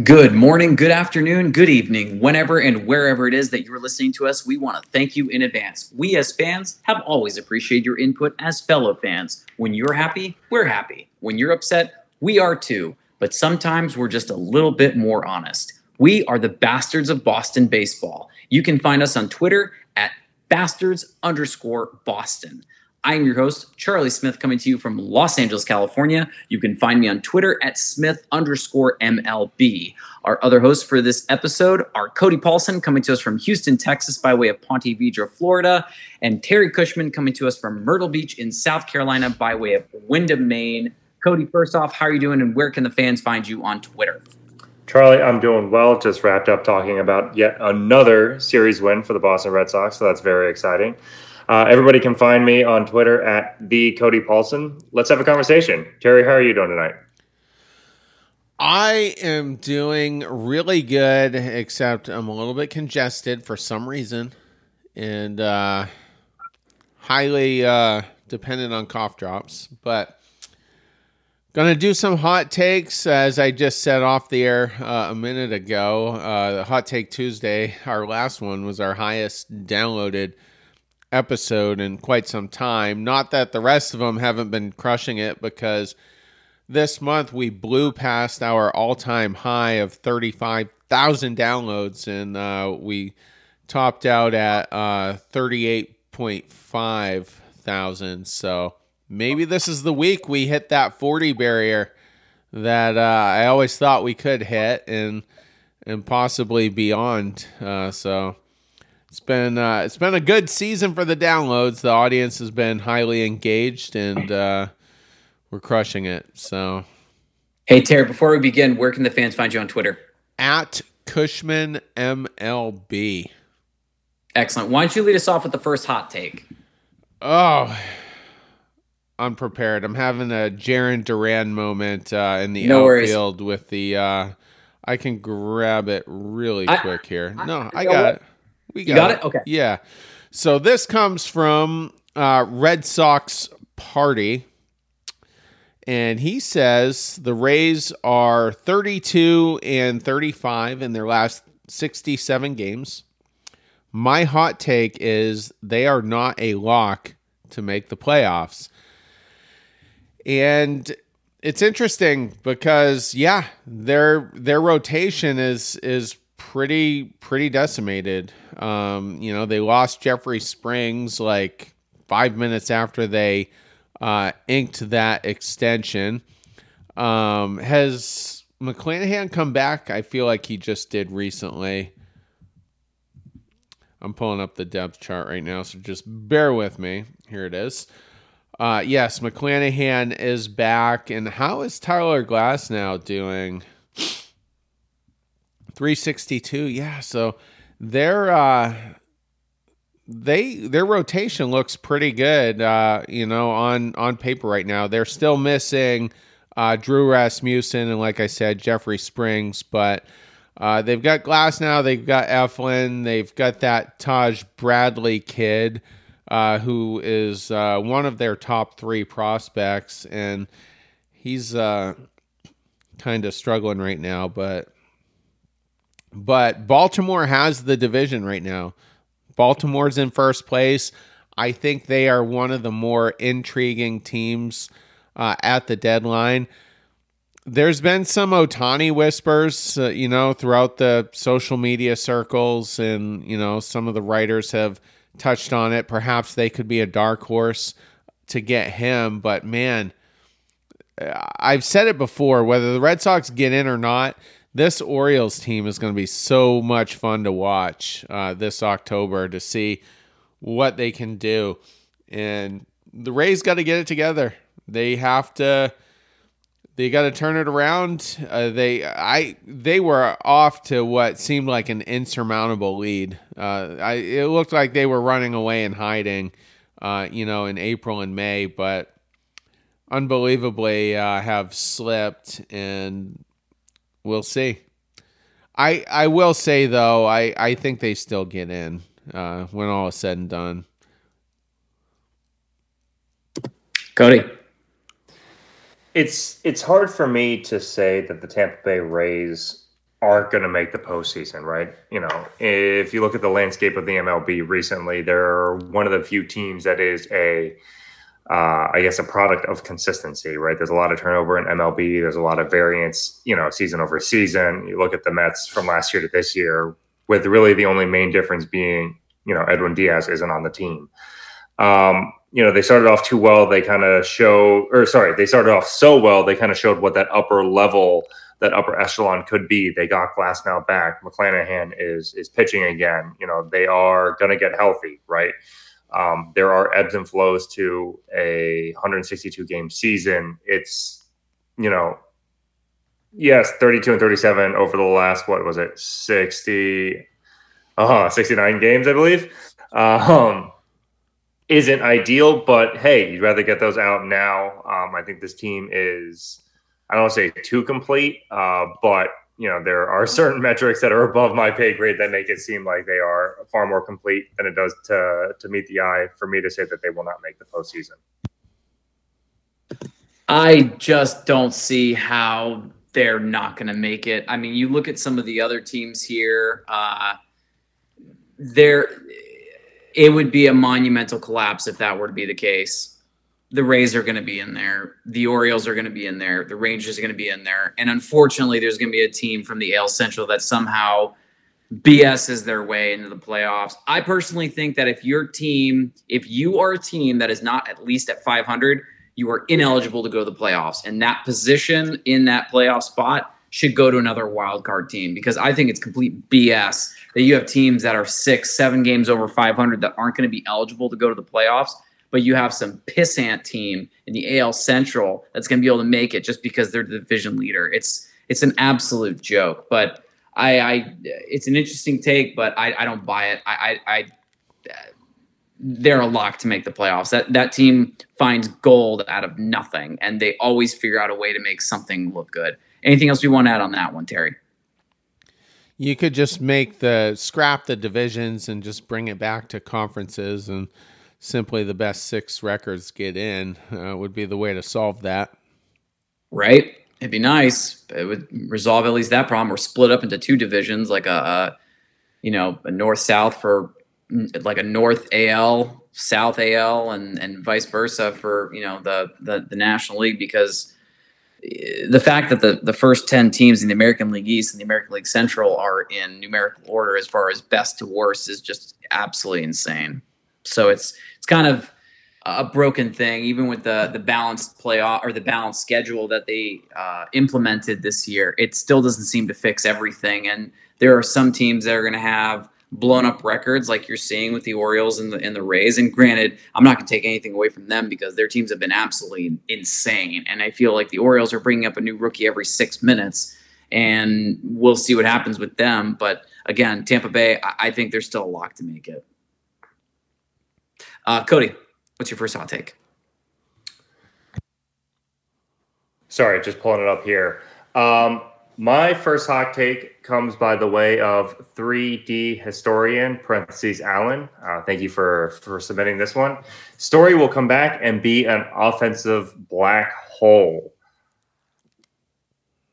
Good morning, good afternoon, good evening, whenever and wherever it is that you're listening to us. We want to thank you in advance. We, as fans, have always appreciated your input as fellow fans. When you're happy, we're happy. When you're upset, we are too. But sometimes we're just a little bit more honest. We are the Bastards of Boston Baseball. You can find us on Twitter at bastards underscore Boston. I am your host, Charlie Smith, coming to you from Los Angeles, California. You can find me on Twitter at Smith underscore MLB. Our other hosts for this episode are Cody Paulson, coming to us from Houston, Texas, by way of Ponte Vedra, Florida, and Terry Cushman, coming to us from Myrtle Beach in South Carolina, by way of Windham, Maine. Cody, first off, how are you doing, and where can the fans find you on Twitter? Charlie, I'm doing well. Just wrapped up talking about yet another series win for the Boston Red Sox, so that's very exciting. Uh, everybody can find me on Twitter at the Cody Paulson. Let's have a conversation. Terry, how are you doing tonight? I am doing really good, except I'm a little bit congested for some reason, and uh, highly uh, dependent on cough drops. But gonna do some hot takes, as I just said off the air uh, a minute ago. Uh, the Hot Take Tuesday, our last one, was our highest downloaded episode in quite some time. Not that the rest of them haven't been crushing it, because this month we blew past our all time high of 35,000 downloads and uh, we topped out at uh, 38.5 thousand. So maybe this is the week we hit that 40 barrier that uh, I always thought we could hit and and possibly beyond. Uh, so it's been uh, it's been a good season for the downloads. The audience has been highly engaged, and uh, we're crushing it. So, hey Terry, before we begin, where can the fans find you on Twitter? At Cushman MLB. Excellent. Why don't you lead us off with the first hot take? Oh, unprepared. I'm having a Jarren Duran moment uh, in the no outfield worries. with the. Uh, I can grab it really I, quick here. I, no, I got it. We got, you got it. it. Okay. Yeah. So this comes from uh, Red Sox Party. And he says the Rays are 32 and 35 in their last 67 games. My hot take is they are not a lock to make the playoffs. And it's interesting because yeah, their their rotation is is pretty pretty decimated. Um, you know, they lost Jeffrey Springs like five minutes after they uh, inked that extension. Um, has McClanahan come back? I feel like he just did recently. I'm pulling up the depth chart right now, so just bear with me. Here it is. Uh, yes, McClanahan is back. And how is Tyler Glasnow doing? 362. Yeah, so their uh they their rotation looks pretty good uh you know on on paper right now. They're still missing uh Drew Rasmussen and like I said Jeffrey Springs, but uh, they've got Glasnow. they've got Eflin, they've got that Taj Bradley kid, uh, who is uh, one of their top three prospects, and he's uh, kind of struggling right now. But but Baltimore has the division right now. Baltimore's in first place. I think they are one of the more intriguing teams uh, at the deadline. There's been some Ohtani whispers, uh, you know, throughout the social media circles, and, you know, some of the writers have touched on it. Perhaps they could be a dark horse to get him, but man, I've said it before whether the Red Sox get in or not, this Orioles team is going to be so much fun to watch uh, this October to see what they can do. And the Rays got to get it together. They have to. They got to turn it around. Uh, they, I, they were off to what seemed like an insurmountable lead. Uh, I, it looked like they were running away and hiding, uh, you know, in April and May, but unbelievably uh, have slipped and we'll see. I I will say though, I I think they still get in uh, when all is said and done. Cody, it's it's hard for me to say that the Tampa Bay Rays aren't going to make the postseason, right? You know, if you look at the landscape of the MLB recently, they're one of the few teams that is a, uh, I guess, a product of consistency, right? There's a lot of turnover in MLB. There's a lot of variance, you know, season over season. You look at the Mets from last year to this year, with really the only main difference being, you know, Edwin Diaz isn't on the team. Um, you know, they started off too well. They kind of show, or sorry, they started off so well. They kind of showed what that upper level that upper echelon could be. They got Glasnow back. McClanahan is is pitching again. You know, they are going to get healthy, right? Um, there are ebbs and flows to a 162 game season. It's, you know, yes, 32 and 37 over the last, what was it, 60, uh, 69 games, I believe. Um, isn't ideal, but hey, you'd rather get those out now. Um, I think this team is I don't want to say too complete, uh, but you know there are certain metrics that are above my pay grade that make it seem like they are far more complete than it does to to meet the eye for me to say that they will not make the postseason. I just don't see how they're not going to make it. I mean, you look at some of the other teams here. Uh, there, it would be a monumental collapse if that were to be the case the Rays are going to be in there. The Orioles are going to be in there. The Rangers are going to be in there. And unfortunately, there's going to be a team from the AL Central that somehow BSs their way into the playoffs. I personally think that if your team, if you are a team that is not at least at 500, you are ineligible to go to the playoffs. And that position in that playoff spot should go to another wild card team because I think it's complete BS that you have teams that are six, seven games over 500 that aren't going to be eligible to go to the playoffs but you have some pissant team in the AL Central that's going to be able to make it just because they're the division leader. It's it's an absolute joke. But I, I it's an interesting take, but I, I don't buy it. I, I, I they're a lock to make the playoffs. That that team finds gold out of nothing, and they always figure out a way to make something look good. Anything else we want to add on that one, Terry? You could just make the scrap the divisions and just bring it back to conferences and simply the best six records get in uh, would be the way to solve that. Right. It'd be nice. It would resolve at least that problem. Or split up into two divisions, like a, a you know, a north south for like a north AL, south AL, and and vice versa for you know the the, the National League because eh, the fact that the, the first 10 teams in the American League East and the American League Central are in numerical order as far as best to worst is just absolutely insane. So it's it's kind of a broken thing, even with the the balanced playoff or the balanced schedule that they uh, implemented this year. It still doesn't seem to fix everything, and there are some teams that are going to have blown up records like you're seeing with the Orioles and the and the Rays. And granted, I'm not going to take anything away from them because their teams have been absolutely insane. And I feel like the Orioles are bringing up a new rookie every six minutes, and we'll see what happens with them. But again, Tampa Bay, I, think they're still a lock to make it. Uh, Cody, what's your first hot take? Sorry, just pulling it up here. Um, my first hot take comes by the way of 3D historian parentheses Allen. Uh, thank you for for submitting this one. Story will come back and be an offensive black hole.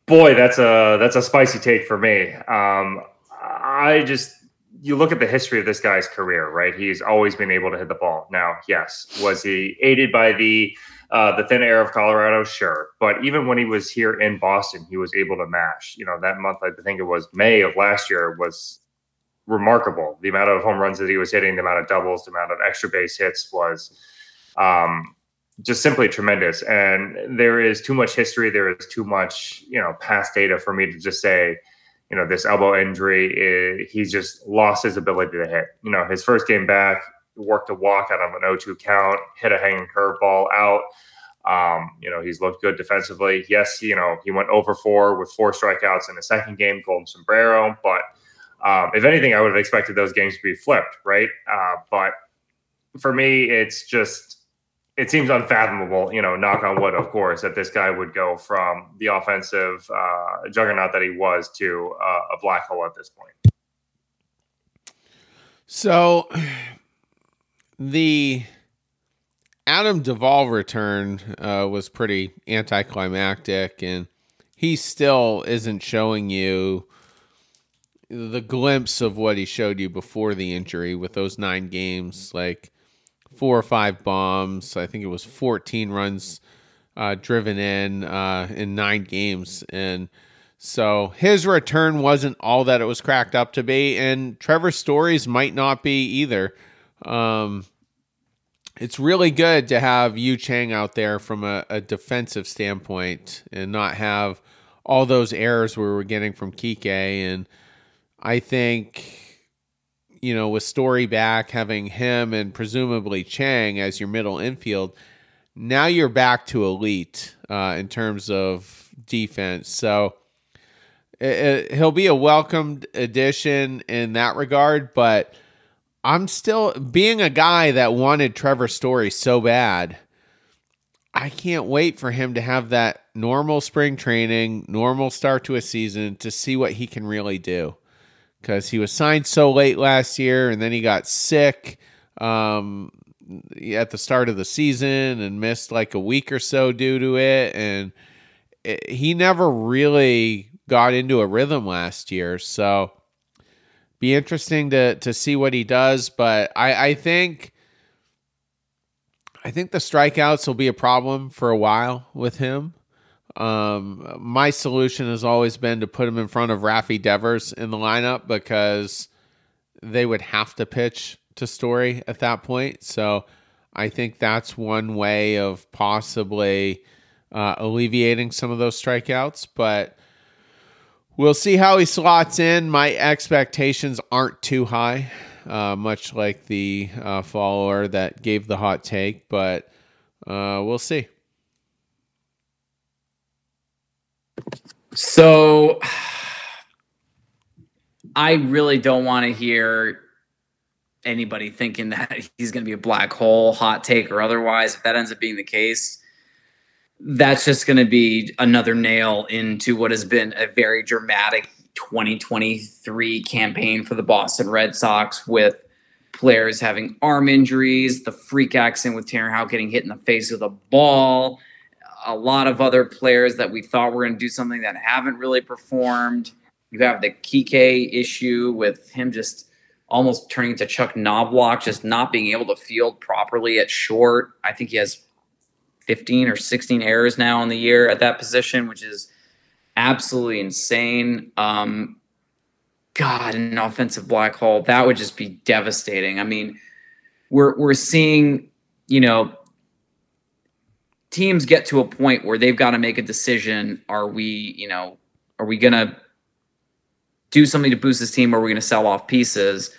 Boy, that's a that's a spicy take for me. Um, I just you look at the history of this guy's career, right? He's always been able to hit the ball. Now, yes, was he aided by the uh, the thin air of Colorado? Sure, but even when he was here in Boston, he was able to mash. You know, that month I think it was May of last year was remarkable. The amount of home runs that he was hitting, the amount of doubles, the amount of extra base hits was um, just simply tremendous. And there is too much history. There is too much, you know, past data for me to just say you know, this elbow injury, he's just lost his ability to hit. You know, his first game back, worked a walk out of an 0-2 count, hit a hanging curveball out. Um, you know, he's looked good defensively. Yes, you know, he went over four with four strikeouts in the second game, Golden Sombrero. But um, if anything, I would have expected those games to be flipped, right? Uh, but for me, it's just it seems unfathomable, you know, knock on wood, of course, that this guy would go from the offensive uh, juggernaut that he was to uh, a black hole at this point. So the Adam Duvall return uh, was pretty anticlimactic, and he still isn't showing you the glimpse of what he showed you before the injury with those nine games, like four or five bombs. I think it was 14 runs uh, driven in uh, in nine games, and so his return wasn't all that it was cracked up to be, and Trevor Story's might not be either. Um, it's really good to have Yu Chang out there from a, a, defensive standpoint and not have all those errors we were getting from Kike. And I think, you know, with Story back, having him and presumably Chang as your middle infield, now you're back to elite uh, in terms of defense. So it, it, he'll be a welcomed addition in that regard, but – I'm still being a guy that wanted Trevor Story so bad. I can't wait for him to have that normal spring training, normal start to a season to see what he can really do. Because he was signed so late last year and then he got sick um, at the start of the season and missed like a week or so due to it. And it, he never really got into a rhythm last year. So be interesting to to see what he does. But I, I think I think the strikeouts will be a problem for a while with him. Um, my solution has always been to put him in front of Rafi Devers in the lineup because they would have to pitch to Story at that point. So I think that's one way of possibly uh, alleviating some of those strikeouts. But We'll see how he slots in. My expectations aren't too high, uh, much like the uh, follower that gave the hot take, but uh, we'll see. So I really don't want to hear anybody thinking that he's going to be a black hole, hot take, or otherwise. If that ends up being the case, that's just going to be another nail into what has been a very dramatic 2023 campaign for the Boston Red Sox with players having arm injuries, the freak accident with Tanner Houck getting hit in the face with a ball, a lot of other players that we thought were going to do something that haven't really performed. You have the Kike issue with him just almost turning to Chuck Knobloch, just not being able to field properly at short. I think he has 15 or 16 errors now in the year at that position, which is absolutely insane. Um, God, an offensive black hole that would just be devastating. I mean, we're we're seeing, you know, teams get to a point where they've got to make a decision. Are we, you know, are we gonna do something to boost this team, or are we gonna sell off pieces?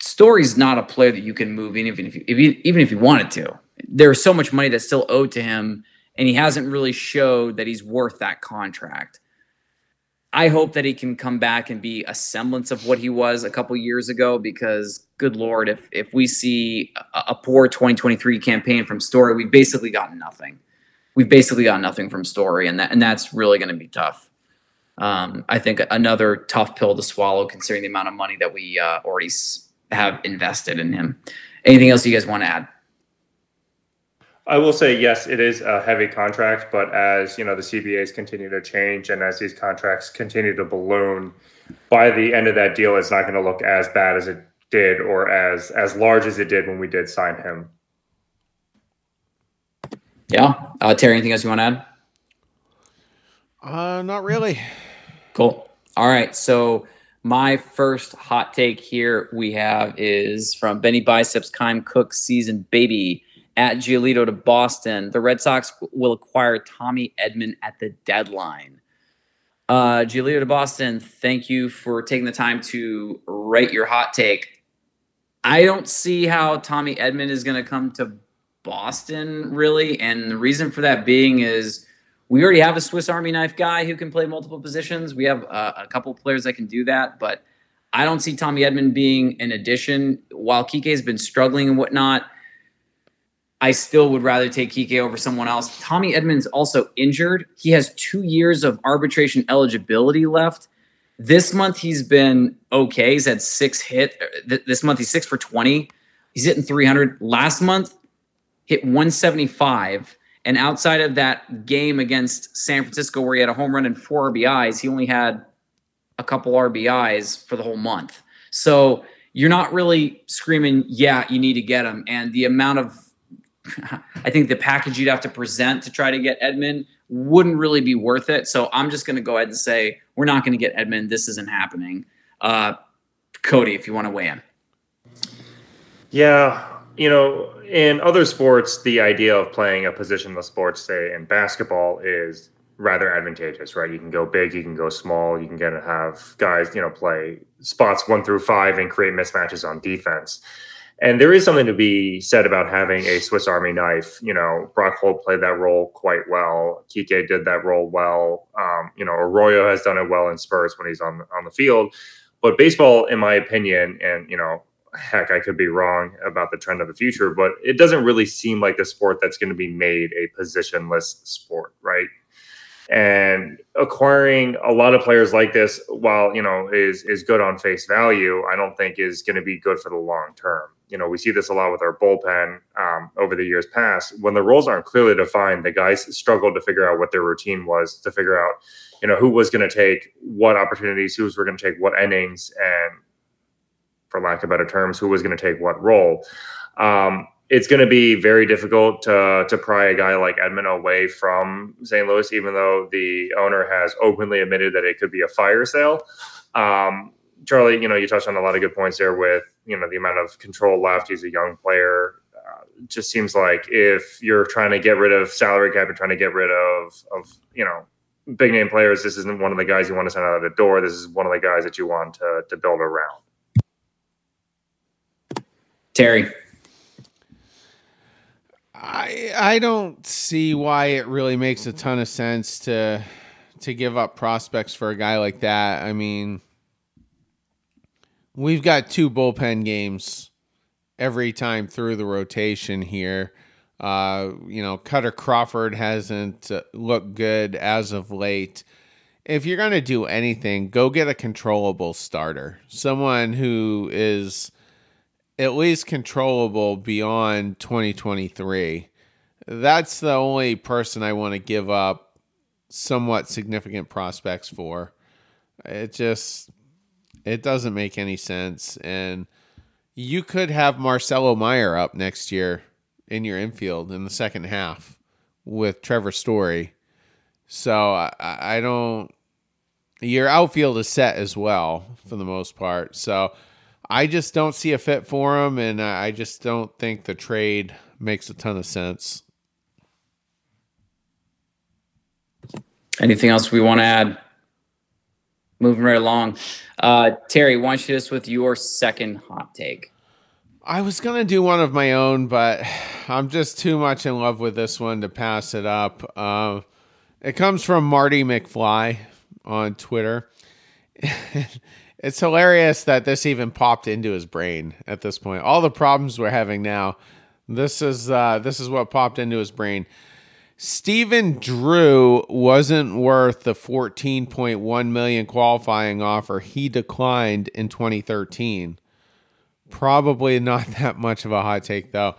Story's not a player that you can move, even if you, if you, even if you wanted to there's so much money that's still owed to him, and he hasn't really showed that he's worth that contract. I hope that he can come back and be a semblance of what he was a couple years ago because good lord if if we see a, a poor 2023 campaign from Story we've basically got nothing. We've basically got nothing from Story and that and that's really going to be tough. Um, I think another tough pill to swallow considering the amount of money that we uh, already have invested in him. Anything else you guys want to add? I will say yes, it is a heavy contract, but as you know, the CBAs continue to change and as these contracts continue to balloon, by the end of that deal, it's not going to look as bad as it did or as as large as it did when we did sign him. Yeah, uh, Terry, anything else you want to add? Uh, not really. Cool. All right, so my first hot take here we have is from Benny Biceps Kime Cook season baby at Giolito to Boston. The Red Sox will acquire Tommy Edman at the deadline. Uh, Giolito to Boston, thank you for taking the time to write your hot take. I don't see how Tommy Edman is going to come to Boston, really. And the reason for that being is we already have a Swiss Army knife guy who can play multiple positions. We have uh, a couple players that can do that, but I don't see Tommy Edman being an addition. While Kike has been struggling and whatnot, I still would rather take Kike over someone else. Tommy Edman's also injured. He has two years of arbitration eligibility left. This month he's been okay. He's had six hit. Uh, this month he's six for 20. He's hitting 300. Last month hit 175. And outside of that game against San Francisco where he had a home run and four RBIs, he only had a couple RBIs for the whole month. So you're not really screaming, yeah, you need to get him. And the amount of, I think the package you'd have to present to try to get Edman wouldn't really be worth it. So I'm just going to go ahead and say, we're not going to get Edman. This isn't happening. Uh, Cody, if you want to weigh in. Yeah, you know, in other sports, the idea of playing a positionless sports, say in basketball, is rather advantageous, right? You can go big, you can go small, you can get to have guys, you know, play spots one through five and create mismatches on defense. And there is something to be said about having a Swiss Army knife. You know, Brock Holt played that role quite well. Kike did that role well. Um, you know, Arroyo has done it well in Spurs when he's on on the field. But baseball, in my opinion, and you know, heck, I could be wrong about the trend of the future, but it doesn't really seem like the sport that's going to be made a positionless sport, right? And acquiring a lot of players like this, while you know is is good on face value, I don't think is going to be good for the long term. You know, we see this a lot with our bullpen um, over the years past. When the roles aren't clearly defined, the guys struggled to figure out what their routine was, to figure out, you know, who was going to take what opportunities, who was going to take what innings, and for lack of better terms, who was going to take what role. Um, it's going to be very difficult to to pry a guy like Edman away from St. Louis, even though the owner has openly admitted that it could be a fire sale. Um, Charlie, you know, you touched on a lot of good points there with you know the amount of control left. He's a young player. Uh, just seems like if you're trying to get rid of salary cap and trying to get rid of of you know big name players, this isn't one of the guys you want to send out of the door. This is one of the guys that you want to to build around. Terry. I I don't see why it really makes a ton of sense to to give up prospects for a guy like that. I mean, we've got two bullpen games every time through the rotation here. Uh, you know, Kutter Crawford hasn't uh, looked good as of late. If you're going to do anything, go get a controllable starter. Someone who is at least controllable beyond 2023. That's the only person I want to give up somewhat significant prospects for. It just it doesn't make any sense and you could have Marcelo Mayer up next year in your infield in the second half with Trevor Story. So I, I don't your outfield is set as well for the most part. So I just don't see a fit for him, and I just don't think the trade makes a ton of sense. Anything else we want to add? Moving right along. Uh, Terry, why don't you just with your second hot take? I was going to do one of my own, but I'm just too much in love with this one to pass it up. Uh, it comes from Marty McFly on Twitter. It's hilarious that this even popped into his brain at this point. All the problems we're having now, this is uh, this is what popped into his brain. Stephen Drew wasn't worth the 14.1 million qualifying offer he declined in 2013. Probably not that much of a hot take though.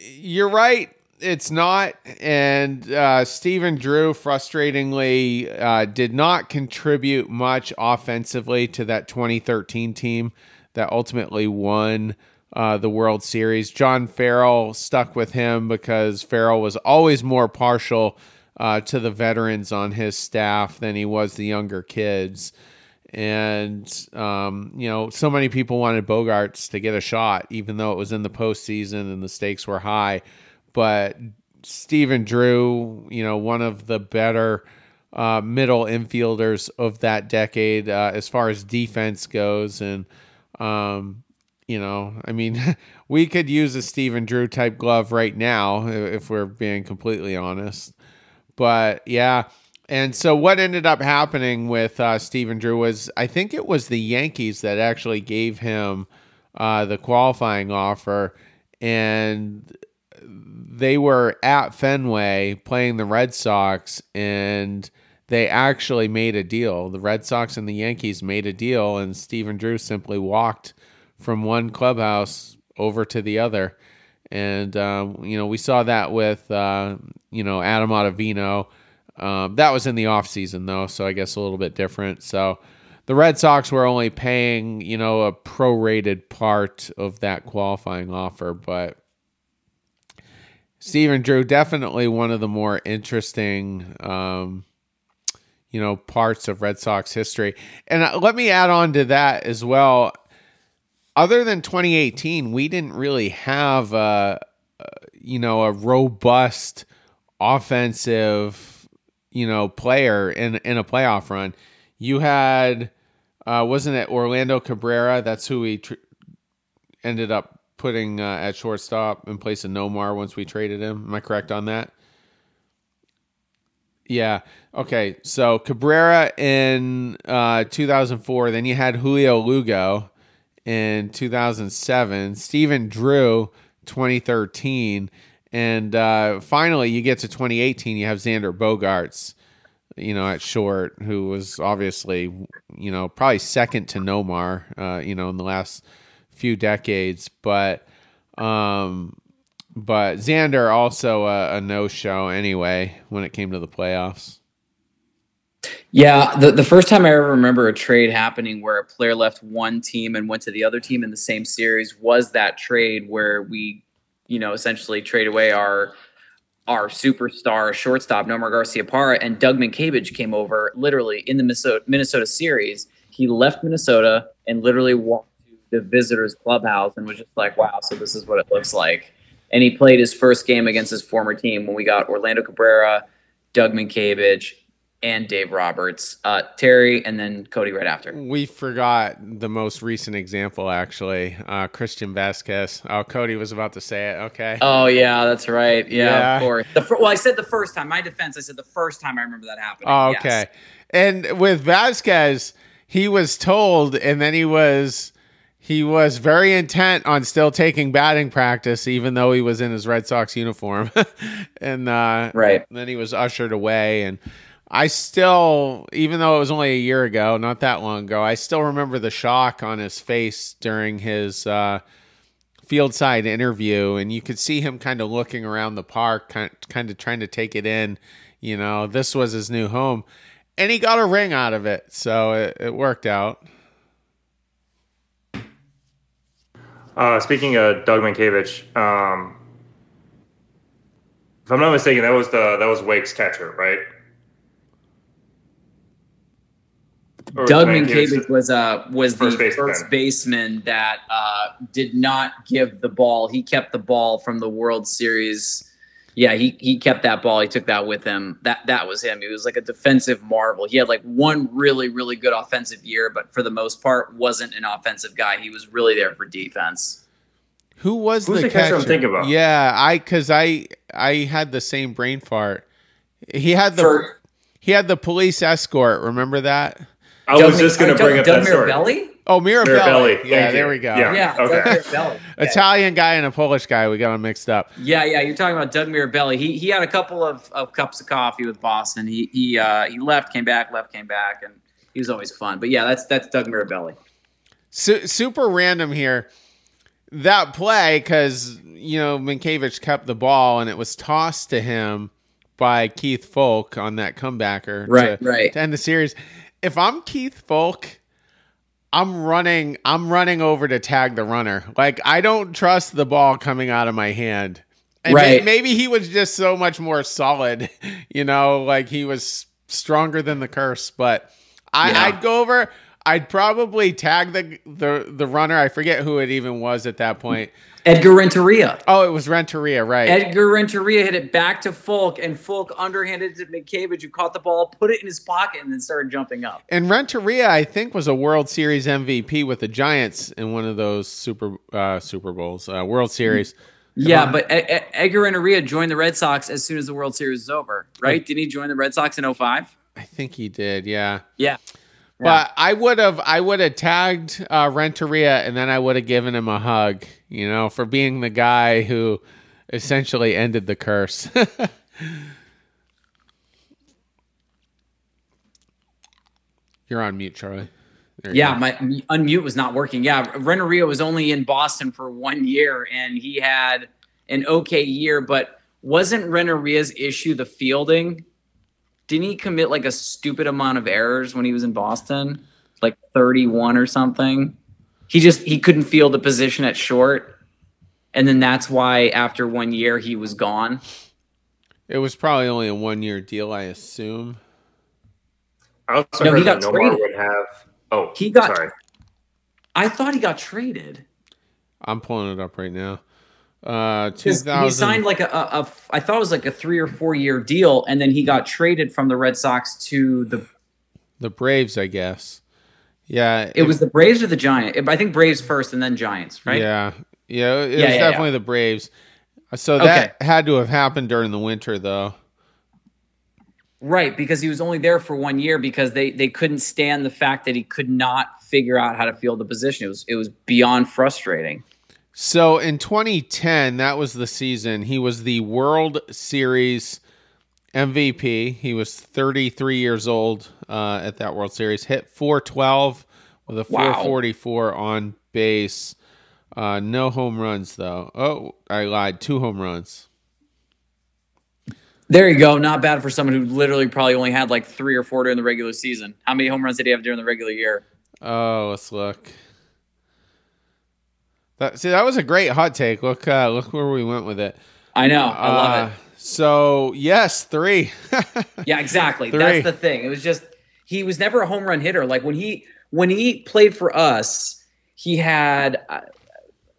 You're right it's not. And uh, Stephen Drew, frustratingly, uh, did not contribute much offensively to that 2013 team that ultimately won uh, the World Series. John Farrell stuck with him because Farrell was always more partial uh, to the veterans on his staff than he was the younger kids. And, um, you know, so many people wanted Bogaerts to get a shot, even though it was in the postseason and the stakes were high but Stephen Drew, you know, one of the better uh, middle infielders of that decade uh, as far as defense goes. And, um, you know, I mean, we could use a Stephen Drew type glove right now if we're being completely honest. But yeah. And so what ended up happening with uh, Stephen Drew was I think it was the Yankees that actually gave him uh, the qualifying offer. And they were at Fenway playing the Red Sox and they actually made a deal. The Red Sox and the Yankees made a deal, and Stephen Drew simply walked from one clubhouse over to the other. And, um, you know, we saw that with, uh, you know, Adam Ottavino. Um, that was in the offseason, though, so I guess a little bit different. So the Red Sox were only paying, you know, a prorated part of that qualifying offer, but Stephen Drew definitely one of the more interesting um, you know, parts of Red Sox history. And uh, let me add on to that as well. Other than 2018, we didn't really have a, you know, a robust offensive, you know, player in in a playoff run. You had uh, wasn't it Orlando Cabrera? That's who we tr- ended up putting uh, at shortstop in place of Nomar once we traded him. Am I correct on that? Yeah. Okay. So Cabrera in uh, 2004. Then you had Julio Lugo in 2007. Stephen Drew 2013. And uh, finally, you get to 2018. You have Xander Bogaerts, you know, at short, who was obviously, you know, probably second to Nomar, uh, you know, in the last few decades. But um, but Xander also a, a no show anyway when it came to the playoffs. Yeah, the, the first time I ever remember a trade happening where a player left one team and went to the other team in the same series was that trade where we, you know, essentially trade away our our superstar shortstop Nomar Garciaparra and Doug Mientkiewicz came over literally in the Minnesota, Minnesota series. He left Minnesota and literally walked the visitors clubhouse and was just like, "Wow, so this is what it looks like." and he played his first game against his former team when we got Orlando Cabrera, Doug Mientkiewicz, and Dave Roberts, uh, Terry, and then Cody right after. We forgot the most recent example, actually, uh, Christian Vazquez. Oh, Cody was about to say it. Okay. Oh yeah, that's right. Yeah, yeah. of course. The fir- well, I said the first time. My defense, I said the first time I remember that happening. Oh, okay. Yes. And with Vazquez, he was told, and then he was he was very intent on still taking batting practice, even though he was in his Red Sox uniform. and uh, right. then he was ushered away. And I still, even though it was only a year ago, not that long ago, I still remember the shock on his face during his uh, field side interview. And you could see him kind of looking around the park, kind of, kind of trying to take it in. You know, this was his new home. And he got a ring out of it. So it, it worked out. Uh, speaking of Doug Mientkiewicz, um, if I'm not mistaken, that was the that was Wake's catcher, right? Or Doug Mientkiewicz was uh was the baseman. first baseman that uh, did not give the ball. He kept the ball from the World Series. Yeah, he he kept that ball. He took that with him. That that was him. He was like a defensive marvel. He had like one really really good offensive year, but for the most part wasn't an offensive guy. He was really there for defense. Who was Who's the, the catcher? I'm thinking about. Yeah, I because I I had the same brain fart. He had the for, he had the police escort. Remember that? I Doug was just going to bring up Doug that story. Mirabelli? Oh, Mirabelli. Mirabelli. Yeah, there we go. Yeah, yeah okay. Italian guy and a Polish guy. We got them mixed up. Yeah, yeah. You're talking about Doug Mirabelli. He he had a couple of, of cups of coffee with Boston. He he uh, he left, came back, left, came back, and he was always fun. But yeah, that's that's Doug Mirabelli. Su- super random here. That play because you know Mientkiewicz kept the ball and it was tossed to him by Keith Foulke on that comebacker. Right, to, right. To end the series. If I'm Keith Foulke I'm running I'm running over to tag the runner. Like I don't trust the ball coming out of my hand. And right. Maybe he was just so much more solid, you know, like he was stronger than the curse. But I, yeah. I'd go over. I'd probably tag the the the runner. I forget who it even was at that point. Edgar Renteria. Oh, it was Renteria, right? Edgar Renteria hit it back to Foulke, and Foulke underhanded it to Mientkiewicz, who caught the ball, put it in his pocket, and then started jumping up. And Renteria, I think, was a World Series MVP with the Giants in one of those Super uh, Super Bowls, uh, World Series. Yeah, but Edgar Renteria joined the Red Sox as soon as the World Series was over, right? Didn't he join the Red Sox in 05? I think he did, yeah. Yeah. But I would have I would have tagged uh, Renteria and then I would have given him a hug, you know, for being the guy who essentially ended the curse. You're on mute, Charlie. Yeah, my unmute was not working. Yeah, Renteria was only in Boston for one year, and he had an okay year. But wasn't Renteria's issue the fielding? Didn't he commit like a stupid amount of errors when he was in Boston? Like 31 or something. He just he couldn't feel the position at short, and then that's why after one year he was gone. It was probably only a one year deal, I assume. I also No, heard he that got Nomar traded. would have. Oh, He got- Sorry. I thought he got traded. I'm pulling it up right now. Uh, 'Cause 2000. He signed like a, a, a, I thought it was like a three or four year deal, and then he got traded from the Red Sox to the. the Braves, I guess. Yeah, It was the Braves or the Giants. I think Braves first, and then Giants, right? Yeah, yeah, it Yeah, was yeah, definitely the Braves. So that had to have happened during the winter, though. Right, because he was only there for one year because they they couldn't stand the fact that he could not figure out how to field the position. It was it was beyond frustrating. So in 2010, that was the season. He was the World Series MVP. He was 33 years old uh, at that World Series. Hit 412 with a Wow. 444 on base. Uh, no home runs though. Oh, I lied. Two home runs. There you go. Not bad for someone who literally probably only had like three or four during the regular season. How many home runs did he have during the regular year? Oh, let's look. That, see, that was a great hot take. Look, uh, look where we went with it. I know. I love Uh, it. So yes, three. Yeah, exactly. Three. That's the thing. It was just he was never a home run hitter. Like when he when he played for us, he had uh,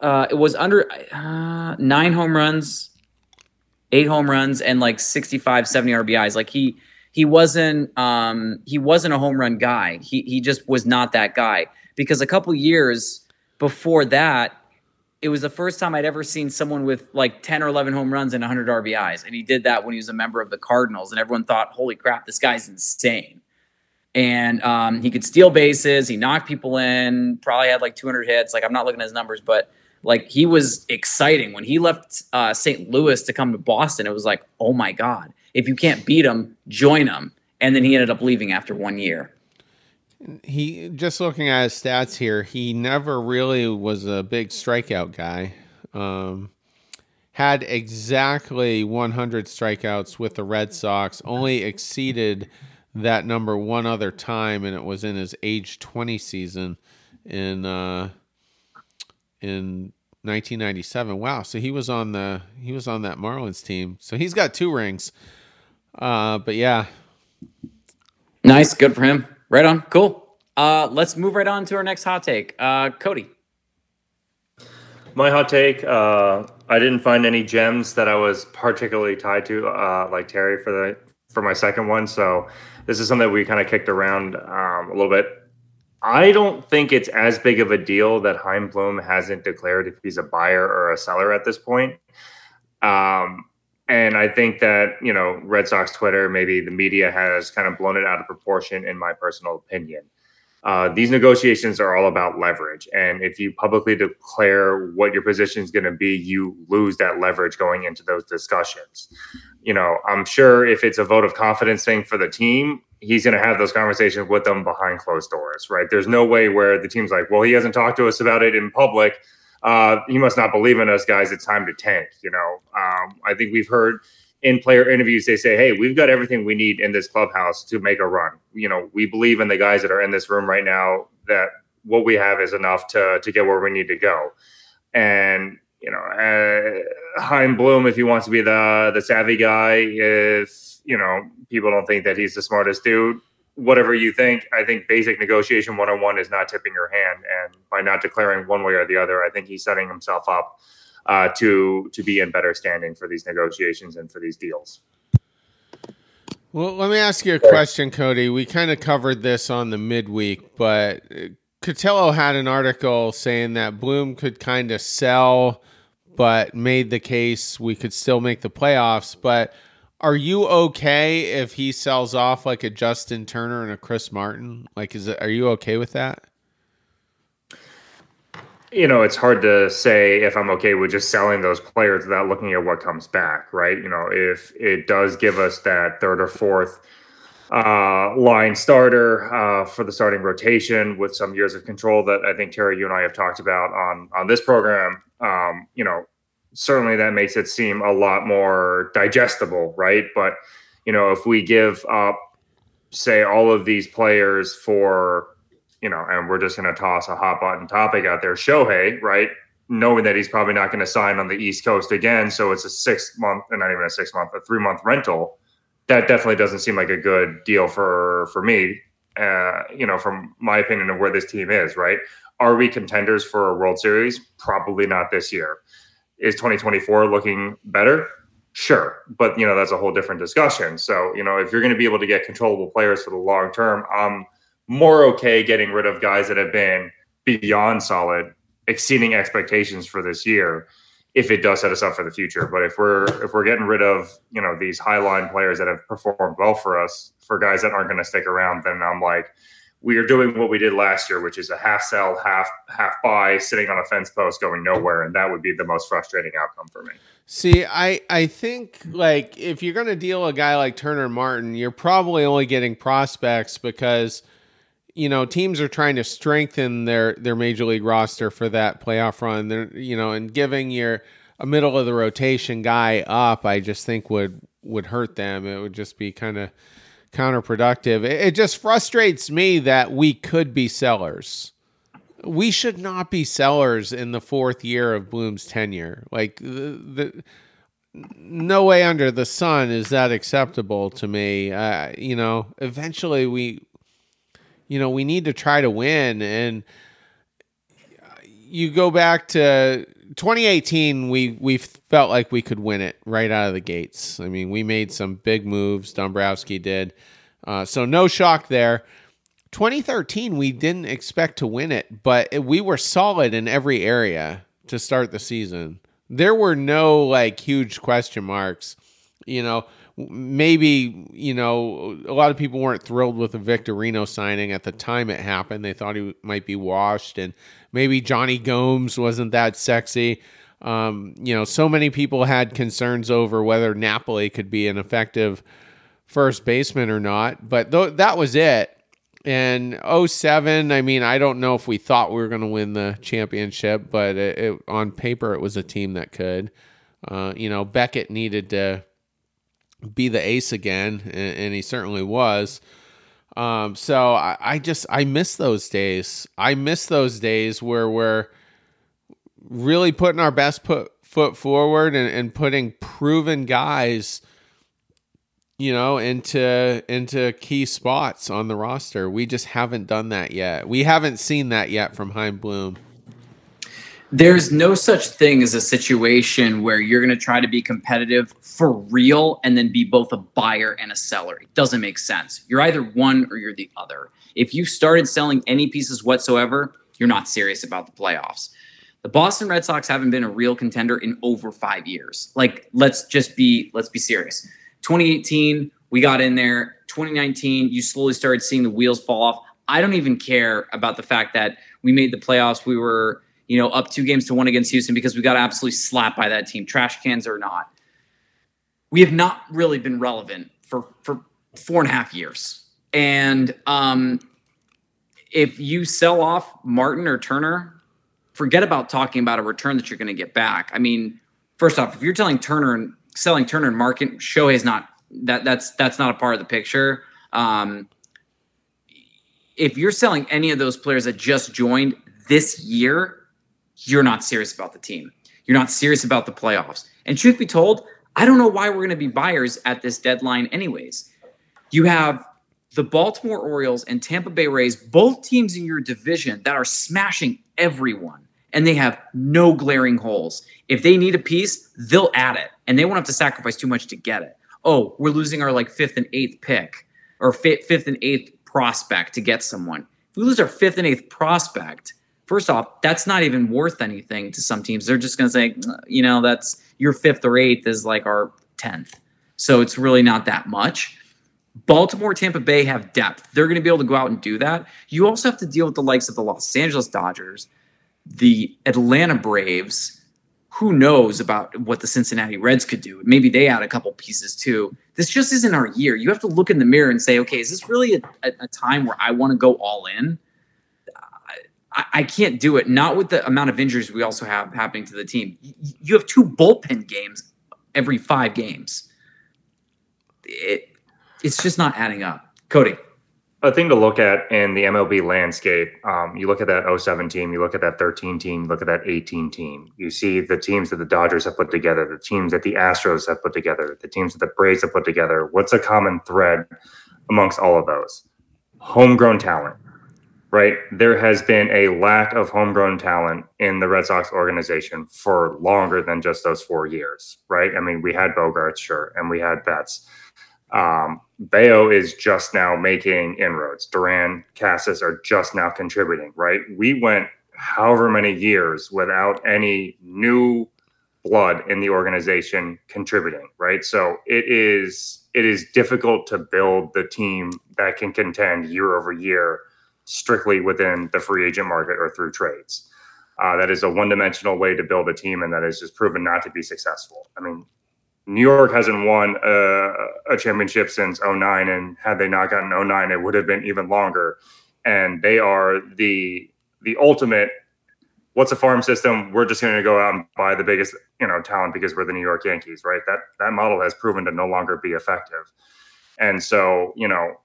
uh, it was under uh, nine home runs, eight home runs, and like 65, 70 RBIs. Like he he wasn't um, he wasn't a home run guy. He he just was not that guy because a couple years before that. It was the first time I'd ever seen someone with like 10 or 11 home runs and 100 RBIs. And he did that when he was a member of the Cardinals. And everyone thought, holy crap, this guy's insane. And um, he could steal bases. He knocked people in, probably had like 200 hits. Like, I'm not looking at his numbers, but like he was exciting. When he left uh, St. Louis to come to Boston, it was like, oh my God, if you can't beat him, join him. And then he ended up leaving after one year. He just looking at his stats here, he never really was a big strikeout guy. Um, had exactly 100 strikeouts with the Red Sox. Only exceeded that number one other time, and it was in his age 20 season in uh, in 1997. Wow! So he was on the he was on that Marlins team. So he's got two rings. Uh, but yeah, Nice. Good for him. Right on. Cool. Uh, let's move right on to our next hot take. Uh, Cody. My hot take: uh, I didn't find any gems that I was particularly tied to, uh, like Terry for the for my second one. So this is something that we kind of kicked around um, a little bit. I don't think it's as big of a deal that Chaim Bloom hasn't declared if he's a buyer or a seller at this point. Um, and I think that you know Red Sox Twitter, maybe the media has kind of blown it out of proportion, in my personal opinion. Uh, these negotiations are all about leverage. And if you publicly declare what your position is going to be, you lose that leverage going into those discussions. You know, I'm sure if it's a vote of confidence thing for the team, he's going to have those conversations with them behind closed doors, right? There's no way where the team's like, well, he hasn't talked to us about it in public. Uh, he must not believe in us, guys. It's time to tank. You know, um, I think we've heard in player interviews they say hey we've got everything we need in this clubhouse to make a run you know we believe in the guys that are in this room right now that what we have is enough to to get where we need to go and you know uh, Chaim Bloom if he wants to be the the savvy guy if you know people don't think that he's the smartest dude whatever you think i think basic negotiation 101 is not tipping your hand and by not declaring one way or the other i think he's setting himself up uh, to to be in better standing for these negotiations and for these deals. Well, let me ask you a question, Cody. We kind of covered this on the midweek, but uh, Cotillo had an article saying that Bloom could kind of sell, but made the case we could still make the playoffs. But are you okay if he sells off like a Justin Turner and a Chris Martin? Like, is it? Are you okay with that? You know, it's hard to say if I'm okay with just selling those players without looking at what comes back, right? You know, if it does give us that third or fourth uh, line starter uh, for the starting rotation with some years of control that I think Terry, you and I have talked about on on this program. Um, you know, certainly that makes it seem a lot more digestible, right? But you know, if we give up, say, all of these players for you know, and we're just going to toss a hot button topic out there. Shohei, right? Knowing that he's probably not going to sign on the East Coast again, so it's a six month, or not even a six month, a three month rental. That definitely doesn't seem like a good deal for for me. Uh, you know, from my opinion of where this team is, right? Are we contenders for a World Series? Probably not this year. Is 2024 looking better? Sure, but you know that's a whole different discussion. So you know if you're going to be able to get controllable players for the long term, I'm more okay getting rid of guys that have been beyond solid, exceeding expectations for this year, if it does set us up for the future. But if we're if we're getting rid of you know these high line players that have performed well for us, for guys that aren't going to stick around, then I'm like, we are doing what we did last year, which is a half sell, half half buy, sitting on a fence post, going nowhere, and that would be the most frustrating outcome for me. See, I I think like if you're going to deal a guy like Turner Martin, you're probably only getting prospects because you know teams are trying to strengthen their their major league roster for that playoff run. They're you know, and giving your a middle of the rotation guy up, I just think would would hurt them. It would just be kind of counterproductive. It, just frustrates me that we could be sellers we should not be sellers in the fourth year of Bloom's tenure. Like the, the no way under the sun is that acceptable to me. Uh, you know, eventually we, you know, we need to try to win. And you go back to 2018, we we felt like we could win it right out of the gates. I mean, we made some big moves. Dombrowski did, uh, so no shock there. 2013, we didn't expect to win it, but we were solid in every area to start the season. There were no like huge question marks. You know, maybe, you know, a lot of people weren't thrilled with the Victorino signing at the time it happened. They thought he might be washed, and maybe Jonny Gomes wasn't that sexy. Um, you know, so many people had concerns over whether Napoli could be an effective first baseman or not, but th- that was it. And 07, I mean, I don't know if we thought we were going to win the championship, but it, it, on paper, it was a team that could. Uh, you know, Beckett needed to be the ace again, and, and he certainly was. Um, so I, I, just I miss those days. I miss those days where we're really putting our best put, foot forward and, and putting proven guys – you know, into into key spots on the roster. We just haven't done that yet. We haven't seen that yet from Chaim Bloom. There's no such thing as a situation where you're going to try to be competitive for real and then be both a buyer and a seller. It doesn't make sense. You're either one or you're the other. If you started selling any pieces whatsoever, you're not serious about the playoffs. The Boston Red Sox haven't been a real contender in over 5 years. Like let's just be let's be serious 2018, we got in there. 2019, you slowly started seeing the wheels fall off. I don't even care about the fact that we made the playoffs. We were, you know, up two games to one against Houston because we got absolutely slapped by that team, trash cans or not. We have not really been relevant for for four and a half years. And um, if you sell off Martin or Turner, forget about talking about a return that you're going to get back. I mean, first off, if you're telling Turner and selling Turner and Market, Shohei's not that that's that's not a part of the picture. Um, if you're selling any of those players that just joined this year, you're not serious about the team. You're not serious about the playoffs. And truth be told, I don't know why we're going to be buyers at this deadline, anyways. You have the Baltimore Orioles and Tampa Bay Rays, both teams in your division that are smashing everyone, and they have no glaring holes. If they need a piece, they'll add it and they won't have to sacrifice too much to get it. Oh, we're losing our like fifth and eighth pick or fifth and eighth prospect to get someone. If we lose our fifth and eighth prospect, first off, that's not even worth anything to some teams. They're just going to say, you know, that's your fifth or eighth is like our 10th. So it's really not that much. Baltimore, Tampa Bay have depth. They're going to be able to go out and do that. You also have to deal with the likes of the Los Angeles Dodgers, the Atlanta Braves, who knows about what the Cincinnati Reds could do? Maybe they add a couple pieces too. This just isn't our year. You have to look in the mirror and say, okay, is this really a, a, time where I want to go all in? I, I, can't do it. Not with the amount of injuries we also have happening to the team. You have two bullpen games every five games. It, it's just not adding up. Cody. a thing to look at in the MLB landscape. Um, you look at that 07 team, you look at that 13 team, you look at that 18 team. You see the teams that the Dodgers have put together, the teams that the Astros have put together, the teams that the Braves have put together. What's a common thread amongst all of those? Homegrown talent, right? There has been a lack of homegrown talent in the Red Sox organization for longer than just those four years, right? I mean, we had Bogaerts, sure, and we had Betts um, Bello is just now making inroads. Duran, Casas are just now contributing, right? We went however many years without any new blood in the organization contributing, right? So it is it is difficult to build the team that can contend year over year strictly within the free agent market or through trades. Uh, that is a one dimensional way to build a team, and that has just proven not to be successful. I mean, New York hasn't won a, a, championship since 09. And had they not gotten 09, it would have been even longer. And they are the the ultimate what's a farm system? We're just going to go out and buy the biggest, you know, talent because we're the New York Yankees, right? That that model has proven to no longer be effective. And so, you know,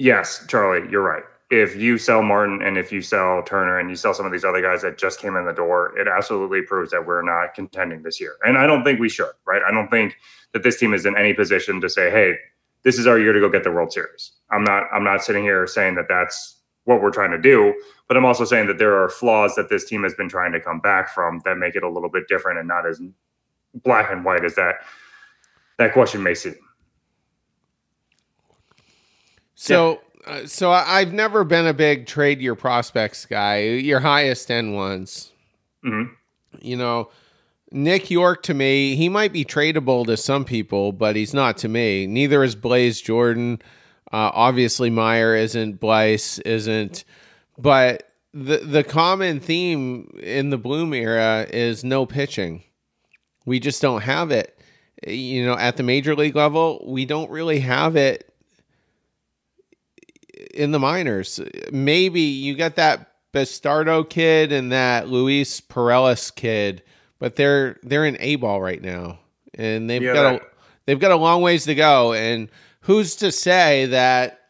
yes, Charlie, you're right if you sell Martin and if you sell Turner and you sell some of these other guys that just came in the door, it absolutely proves that we're not contending this year. And I don't think we should, right? I don't think that this team is in any position to say, "Hey, this is our year to go get the World Series." I'm not I'm not sitting here saying that that's what we're trying to do, but I'm also saying that there are flaws that this team has been trying to come back from that make it a little bit different and not as black and white as that that question may seem. So yeah uh, so I, have never been a big trade your prospects guy. Your highest end ones. Mm-hmm. You know, Nick Yorke to me, he might be tradable to some people, but he's not to me. Neither is Blaze Jordan. Uh, obviously, Mayer isn't. Bleis isn't. But the the common theme in the Bloom era is no pitching. We just don't have it. You know, at the major league level, we don't really have it in the minors. Maybe you got that Bastardo kid and that Luis Perales kid, but they're they're in A ball right now, and they've yeah, got a they've got a long ways to go. And who's to say that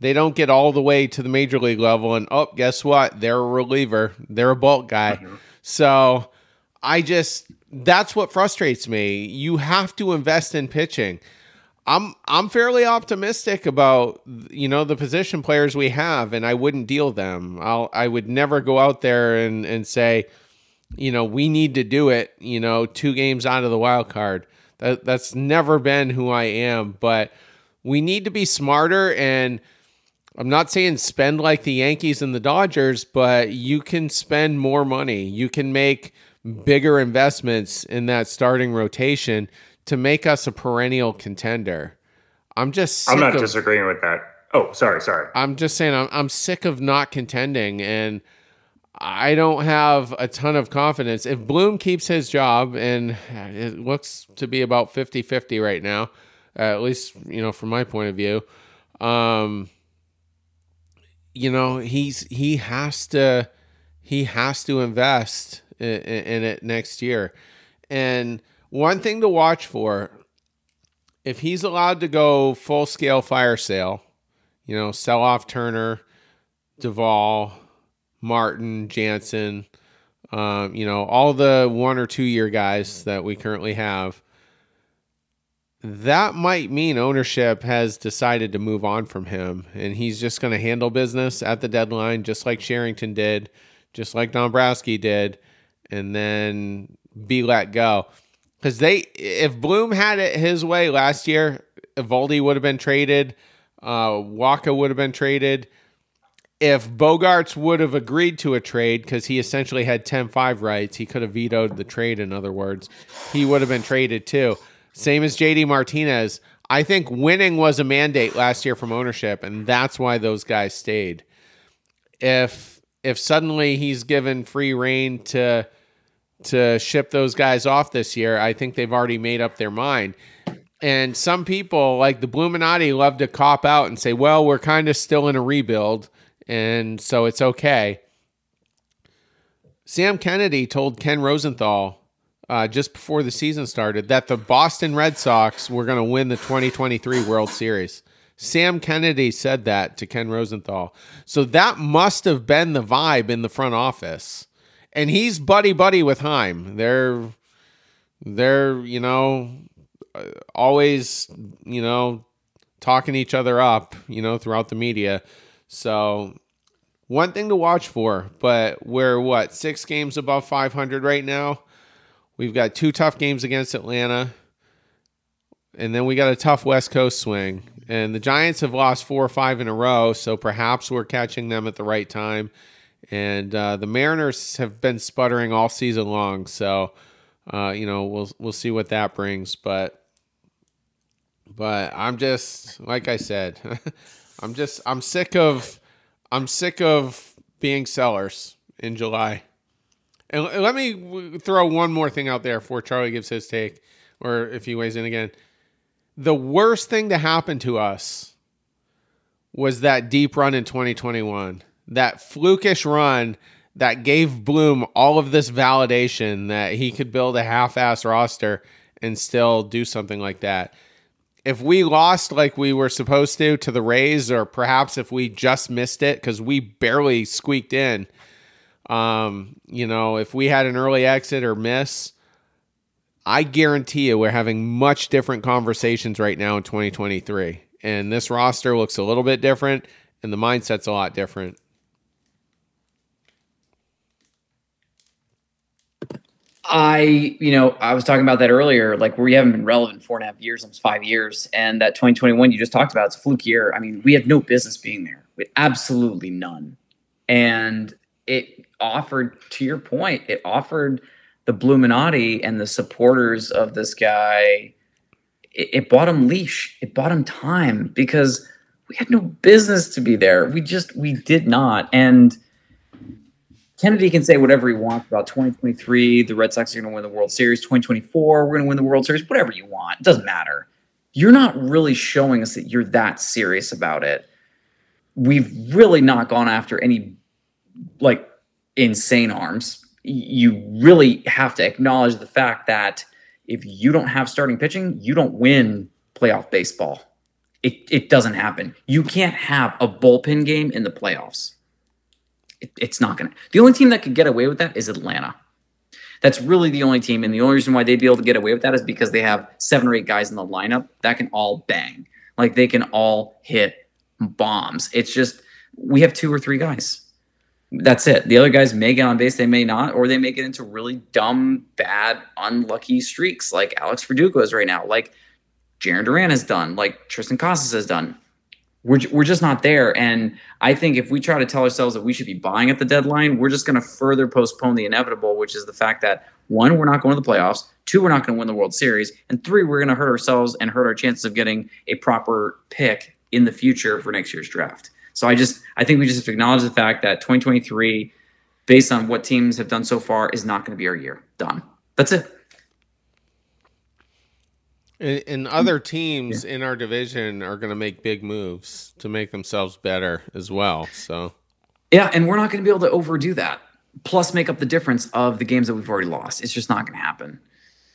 they don't get all the way to the major league level? And oh, guess what? They're a reliever. They're a bulk guy. Mm-hmm. So I just that's what frustrates me. You have to invest in pitching. I'm I'm fairly optimistic about you know the position players we have, and I wouldn't deal them. I'll I would never go out there and and say, you know, we need to do it. You know, two games out of the wild card. That that's never been who I am. But we need to be smarter. And I'm not saying spend like the Yankees and the Dodgers, but you can spend more money. You can make bigger investments in that starting rotation to make us a perennial contender. I'm just I'm not of, disagreeing with that. Oh, sorry, sorry. I'm just saying I'm I'm sick of not contending and I don't have a ton of confidence. If Bloom keeps his job and it looks to be about 50-50 right now, uh, at least, you know, from my point of view, um you know, he's he has to he has to invest in, in it next year. And one thing to watch for if he's allowed to go full scale fire sale, you know, sell off Turner, Duvall, Martin, Jansen, um, you know, all the one or two year guys that we currently have, that might mean ownership has decided to move on from him and he's just going to handle business at the deadline, just like Cherington did, just like Dombrowski did, and then be let go. Because they, if Bloom had it his way last year, Eovaldi would have been traded, uh, Wacha would have been traded. If Bogaerts would have agreed to a trade because he essentially had 10 5 rights, he could have vetoed the trade, in other words, he would have been traded too. Same as JD Martinez. I think winning was a mandate last year from ownership, and that's why those guys stayed. If if suddenly he's given free reign to to ship those guys off this year, I think they've already made up their mind. And some people, like the Bluminati, love to cop out and say, well, we're kind of still in a rebuild, and so it's okay. Sam Kennedy told Ken Rosenthal uh, just before the season started that the Boston Red Sox were going to win the 2023 World Series. Sam Kennedy said that to Ken Rosenthal. So that must have been the vibe in the front office. And he's buddy buddy with Chaim. They're they're, you know, uh, always, you know, talking each other up, you know, throughout the media. So one thing to watch for, but we're what, 6 games above 500 right now. We've got two tough games against Atlanta. And then we got a tough West Coast swing. And the Giants have lost four or five in a row, so perhaps we're catching them at the right time. And uh, the Mariners have been sputtering all season long, so uh, you know we'll we'll see what that brings. But but I'm just like I said, I'm just I'm sick of I'm sick of being sellers in July. And let me throw one more thing out there before Charlie gives his take, or if he weighs in again the worst thing to happen to us was that deep run in 2021. That flukish run that gave Bloom all of this validation that he could build a half ass roster and still do something like that. If we lost like we were supposed to to the Rays, or perhaps if we just missed it because we barely squeaked in, um, you know, if we had an early exit or miss, I guarantee you we're having much different conversations right now in 2023. And this roster looks a little bit different and the mindset's a lot different. I, you know, I was talking about that earlier. Like we haven't been relevant four and a half years, almost five years, and that 2021 you just talked about, it's a fluke year. I mean, we have no business being there, with absolutely none, and it offered, to your point, it offered the Bluminati and the supporters of this guy, it, it bought him leash. It bought him time because we had no business to be there. We just we did not. And Kennedy can say whatever he wants about 2023. The Red Sox are going to win the World Series. 2024, we're going to win the World Series. Whatever you want, it doesn't matter. You're not really showing us that you're that serious about it. We've really not gone after any like insane arms you really have to acknowledge the fact that if you don't have starting pitching, you don't win playoff baseball. It, it doesn't happen. You can't have a bullpen game in the playoffs. It, it's not going to. The only team that could get away with that is Atlanta. That's really the only team. And the only reason why they'd be able to get away with that is because they have seven or eight guys in the lineup that can all bang. Like they can all hit bombs. It's just, we have two or three guys that's it. The other guys may get on base, they may not, or they may get into really dumb, bad, unlucky streaks like Alex Verdugo is right now, like Jarren Duran has done, like Triston Casas has done. We're, we're just not there. And I think if we try to tell ourselves that we should be buying at the deadline, we're just going to further postpone the inevitable, which is the fact that one, we're not going to the playoffs, two, we're not going to win the World Series, and three, we're going to hurt ourselves and hurt our chances of getting a proper pick in the future for next year's draft. So I just I think we just have to acknowledge the fact that 2023, based on what teams have done so far, is not going to be our year. Done. That's it. And, other teams yeah. in our division are going to make big moves to make themselves better as well. So, yeah, and we're not going to be able to overdo that. Plus, make up the difference of the games that we've already lost. It's just not going to happen.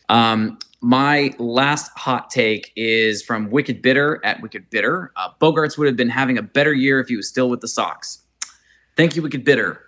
Um, my last hot take is from Wicked Bitter at Wicked Bitter. Uh, Bogaerts would have been having a better year if he was still with the Sox. Thank you, Wicked Bitter.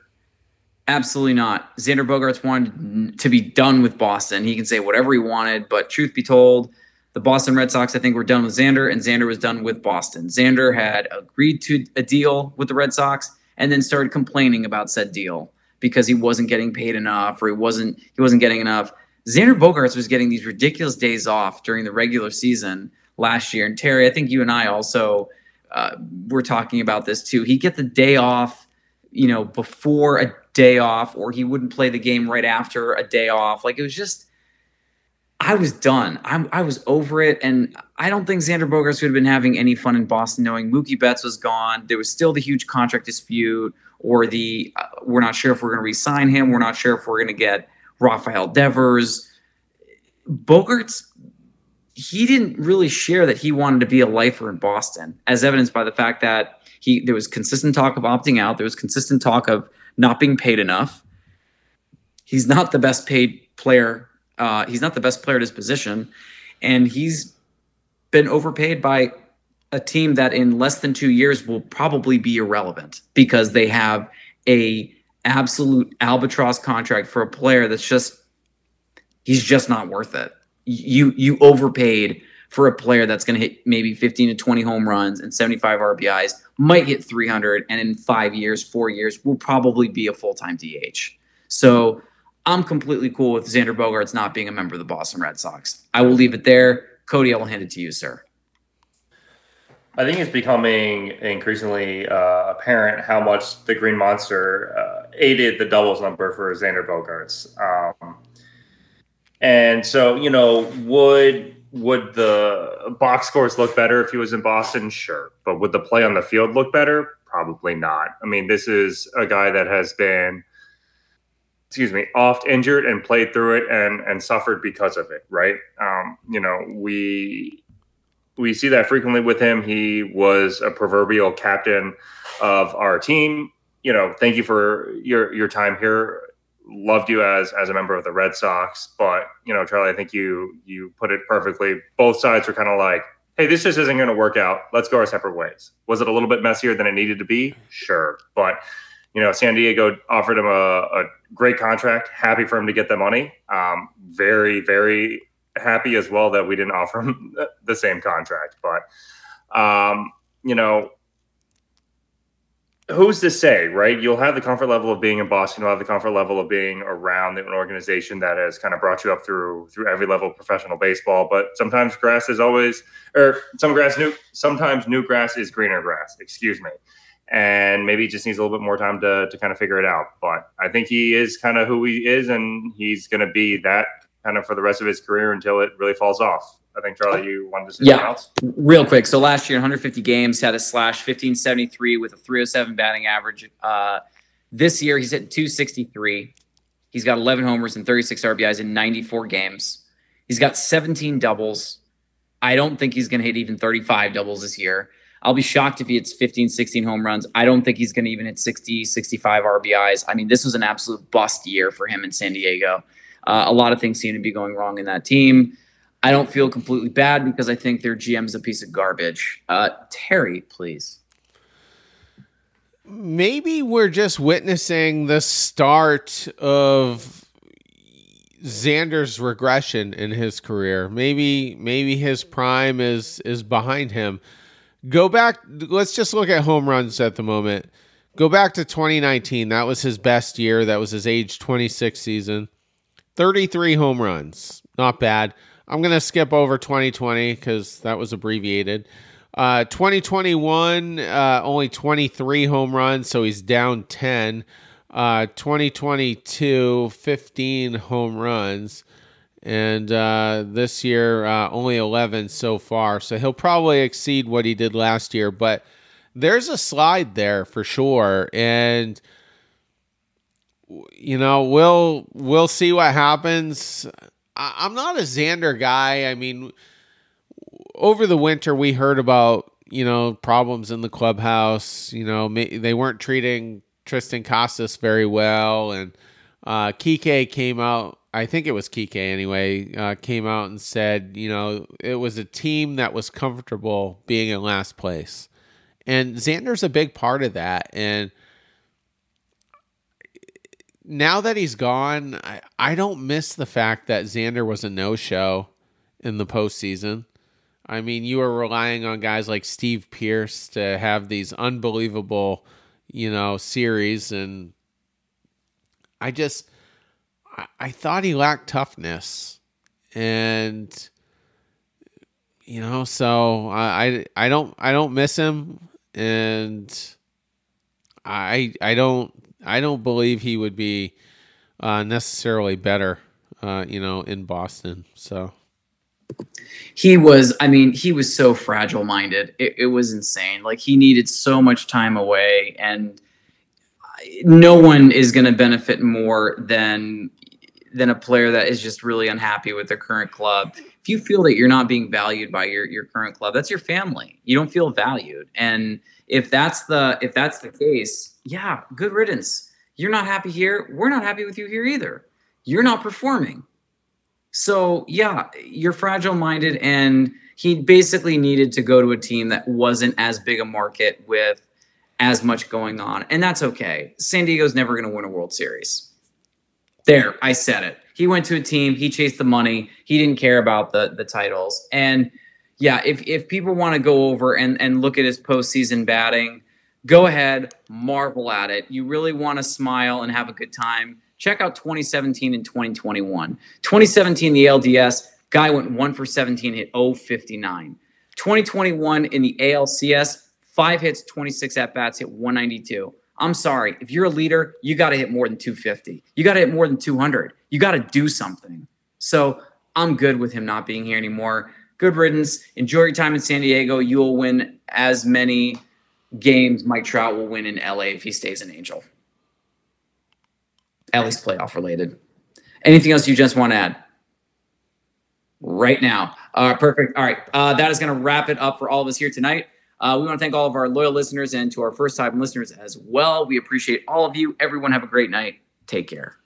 Absolutely not. Xander Bogaerts wanted to be done with Boston. He can say whatever he wanted, but truth be told, the Boston Red Sox, I think, were done with Xander, and Xander was done with Boston. Xander had agreed to a deal with the Red Sox and then started complaining about said deal because he wasn't getting paid enough or he wasn't he wasn't getting enough. Xander Bogaerts was getting these ridiculous days off during the regular season last year. And Terry, I think you and I also uh, were talking about this too. He'd get the day off, you know, before a day off, or he wouldn't play the game right after a day off. Like it was just, I was done. I, I was over it. And I don't think Xander Bogaerts would have been having any fun in Boston knowing Mookie Betts was gone. There was still the huge contract dispute, or the uh, we're not sure if we're going to re sign him. We're not sure if we're going to get Rafael Devers. Bogaerts, he didn't really share that he wanted to be a lifer in Boston, as evidenced by the fact that he there was consistent talk of opting out. There was consistent talk of not being paid enough. He's not the best paid player. Uh, he's not the best player at his position, and he's been overpaid by a team that in less than two years will probably be irrelevant because they have a absolute albatross contract for a player that's just he's just not worth it. You you overpaid for a player that's going to hit maybe 15 to 20 home runs and 75 RBIs, might hit 300, and in five years, four years, will probably be a full time DH. So I'm completely cool with Xander Bogaerts not being a member of the Boston Red Sox. I will leave it there. Cody, I will hand it to you, sir. I think it's becoming increasingly uh, apparent how much the Green Monster uh, aided the doubles number for Xander Bogaerts. Um, and so, you know, would would the box scores look better if he was in Boston? Sure. But would the play on the field look better? Probably not. I mean, this is a guy that has been, excuse me, oft injured and played through it and and suffered because of it, right? Um, you know, we we see that frequently with him. He was a proverbial captain of our team. You know, thank you for your your time here. Loved you as as a member of the Red Sox, but you know, Charlie, I think you you put it perfectly. Both sides were kind of like, "Hey, this just isn't going to work out. Let's go our separate ways." Was it a little bit messier than it needed to be? Sure, but you know, San Diego offered him a, a great contract. Happy for him to get the money. Um, very, very happy as well that we didn't offer him the same contract. But, um, you know, who's to say, right? You'll have the comfort level of being in Boston. You'll have the comfort level of being around an organization that has kind of brought you up through through every level of professional baseball. But sometimes grass is always, or some grass new. Sometimes new grass is greener grass. Excuse me. And maybe he just needs a little bit more time to, to kind of figure it out. But I think he is kind of who he is, and he's going to be that kind of for the rest of his career until it really falls off. I think Charlie, you wanted to say yeah, else? real quick. So last year, 150 games, had a slash 1573 with a 307 batting average. Uh, this year, he's at 263. He's got 11 homers and 36 RBIs in 94 games. He's got 17 doubles. I don't think he's going to hit even 35 doubles this year. I'll be shocked if he hits 15, 16 home runs. I don't think he's going to even hit 60, 65 RBIs. I mean, this was an absolute bust year for him in San Diego. Uh, a lot of things seem to be going wrong in that team. I don't feel completely bad because I think their GM is a piece of garbage. Uh, Terry, please. Maybe we're just witnessing the start of Xander's regression in his career. Maybe maybe his prime is is behind him. Go back let's just look at home runs at the moment. Go back to 2019. That was his best year. That was his age 26 season. 33 home runs. Not bad. I'm going to skip over 2020 because that was abbreviated. Uh, 2021, uh, only 23 home runs, so he's down 10. Uh, 2022, 15 home runs. And uh, this year, uh, only 11 so far. So he'll probably exceed what he did last year. But there's a slide there for sure. And you know, we'll we'll see what happens. I, am not a Xander guy. I mean, over the winter we heard about you know problems in the clubhouse. You know, they weren't treating Triston Casas very well, and uh, Kike came out. I think it was Kike anyway. Uh, came out and said, you know, it was a team that was comfortable being in last place, and Xander's a big part of that, and now that he's gone, I, I don't miss the fact that Xander was a no show in the postseason. I mean, you were relying on guys like Steve Pearce to have these unbelievable, you know, series. And I just, I, thought he lacked toughness. And, you know, so I, I, I don't, I don't miss him. And I, I don't I don't believe he would be uh, necessarily better, uh, you know, in Boston. So he was. I mean, he was so fragile minded. It, it was insane. Like he needed so much time away, and no one is going to benefit more than than a player that is just really unhappy with their current club. If you feel that you're not being valued by your your current club, that's your family. You don't feel valued, and if that's the if that's the case, yeah, good riddance. You're not happy here. We're not happy with you here either. You're not performing. So yeah, you're fragile minded, and he basically needed to go to a team that wasn't as big a market with as much going on, and that's okay. San Diego's never going to win a World Series. There, I said it. He went to a team. He chased the money. He didn't care about the the titles. And yeah, if if people want to go over and and look at his postseason batting, go ahead, marvel at it. You really want to smile and have a good time. Check out 2017 and 2021. 2017, the LDS guy went one for 17, hit 059. 2021 in the ALCS, five hits, 26 at bats, hit 192. I'm sorry. If you're a leader, you got to hit more than 250. You got to hit more than 200. You got to do something. So I'm good with him not being here anymore. Good riddance. Enjoy your time in San Diego. You will win as many games Mike Trout will win in LA if he stays an Angel. At least playoff related. Anything else you just want to add? Right now. Uh, perfect. All right. Uh, that is going to wrap it up for all of us here tonight. Uh, we want to thank all of our loyal listeners and to our first time listeners as well. We appreciate all of you. Everyone have a great night. Take care.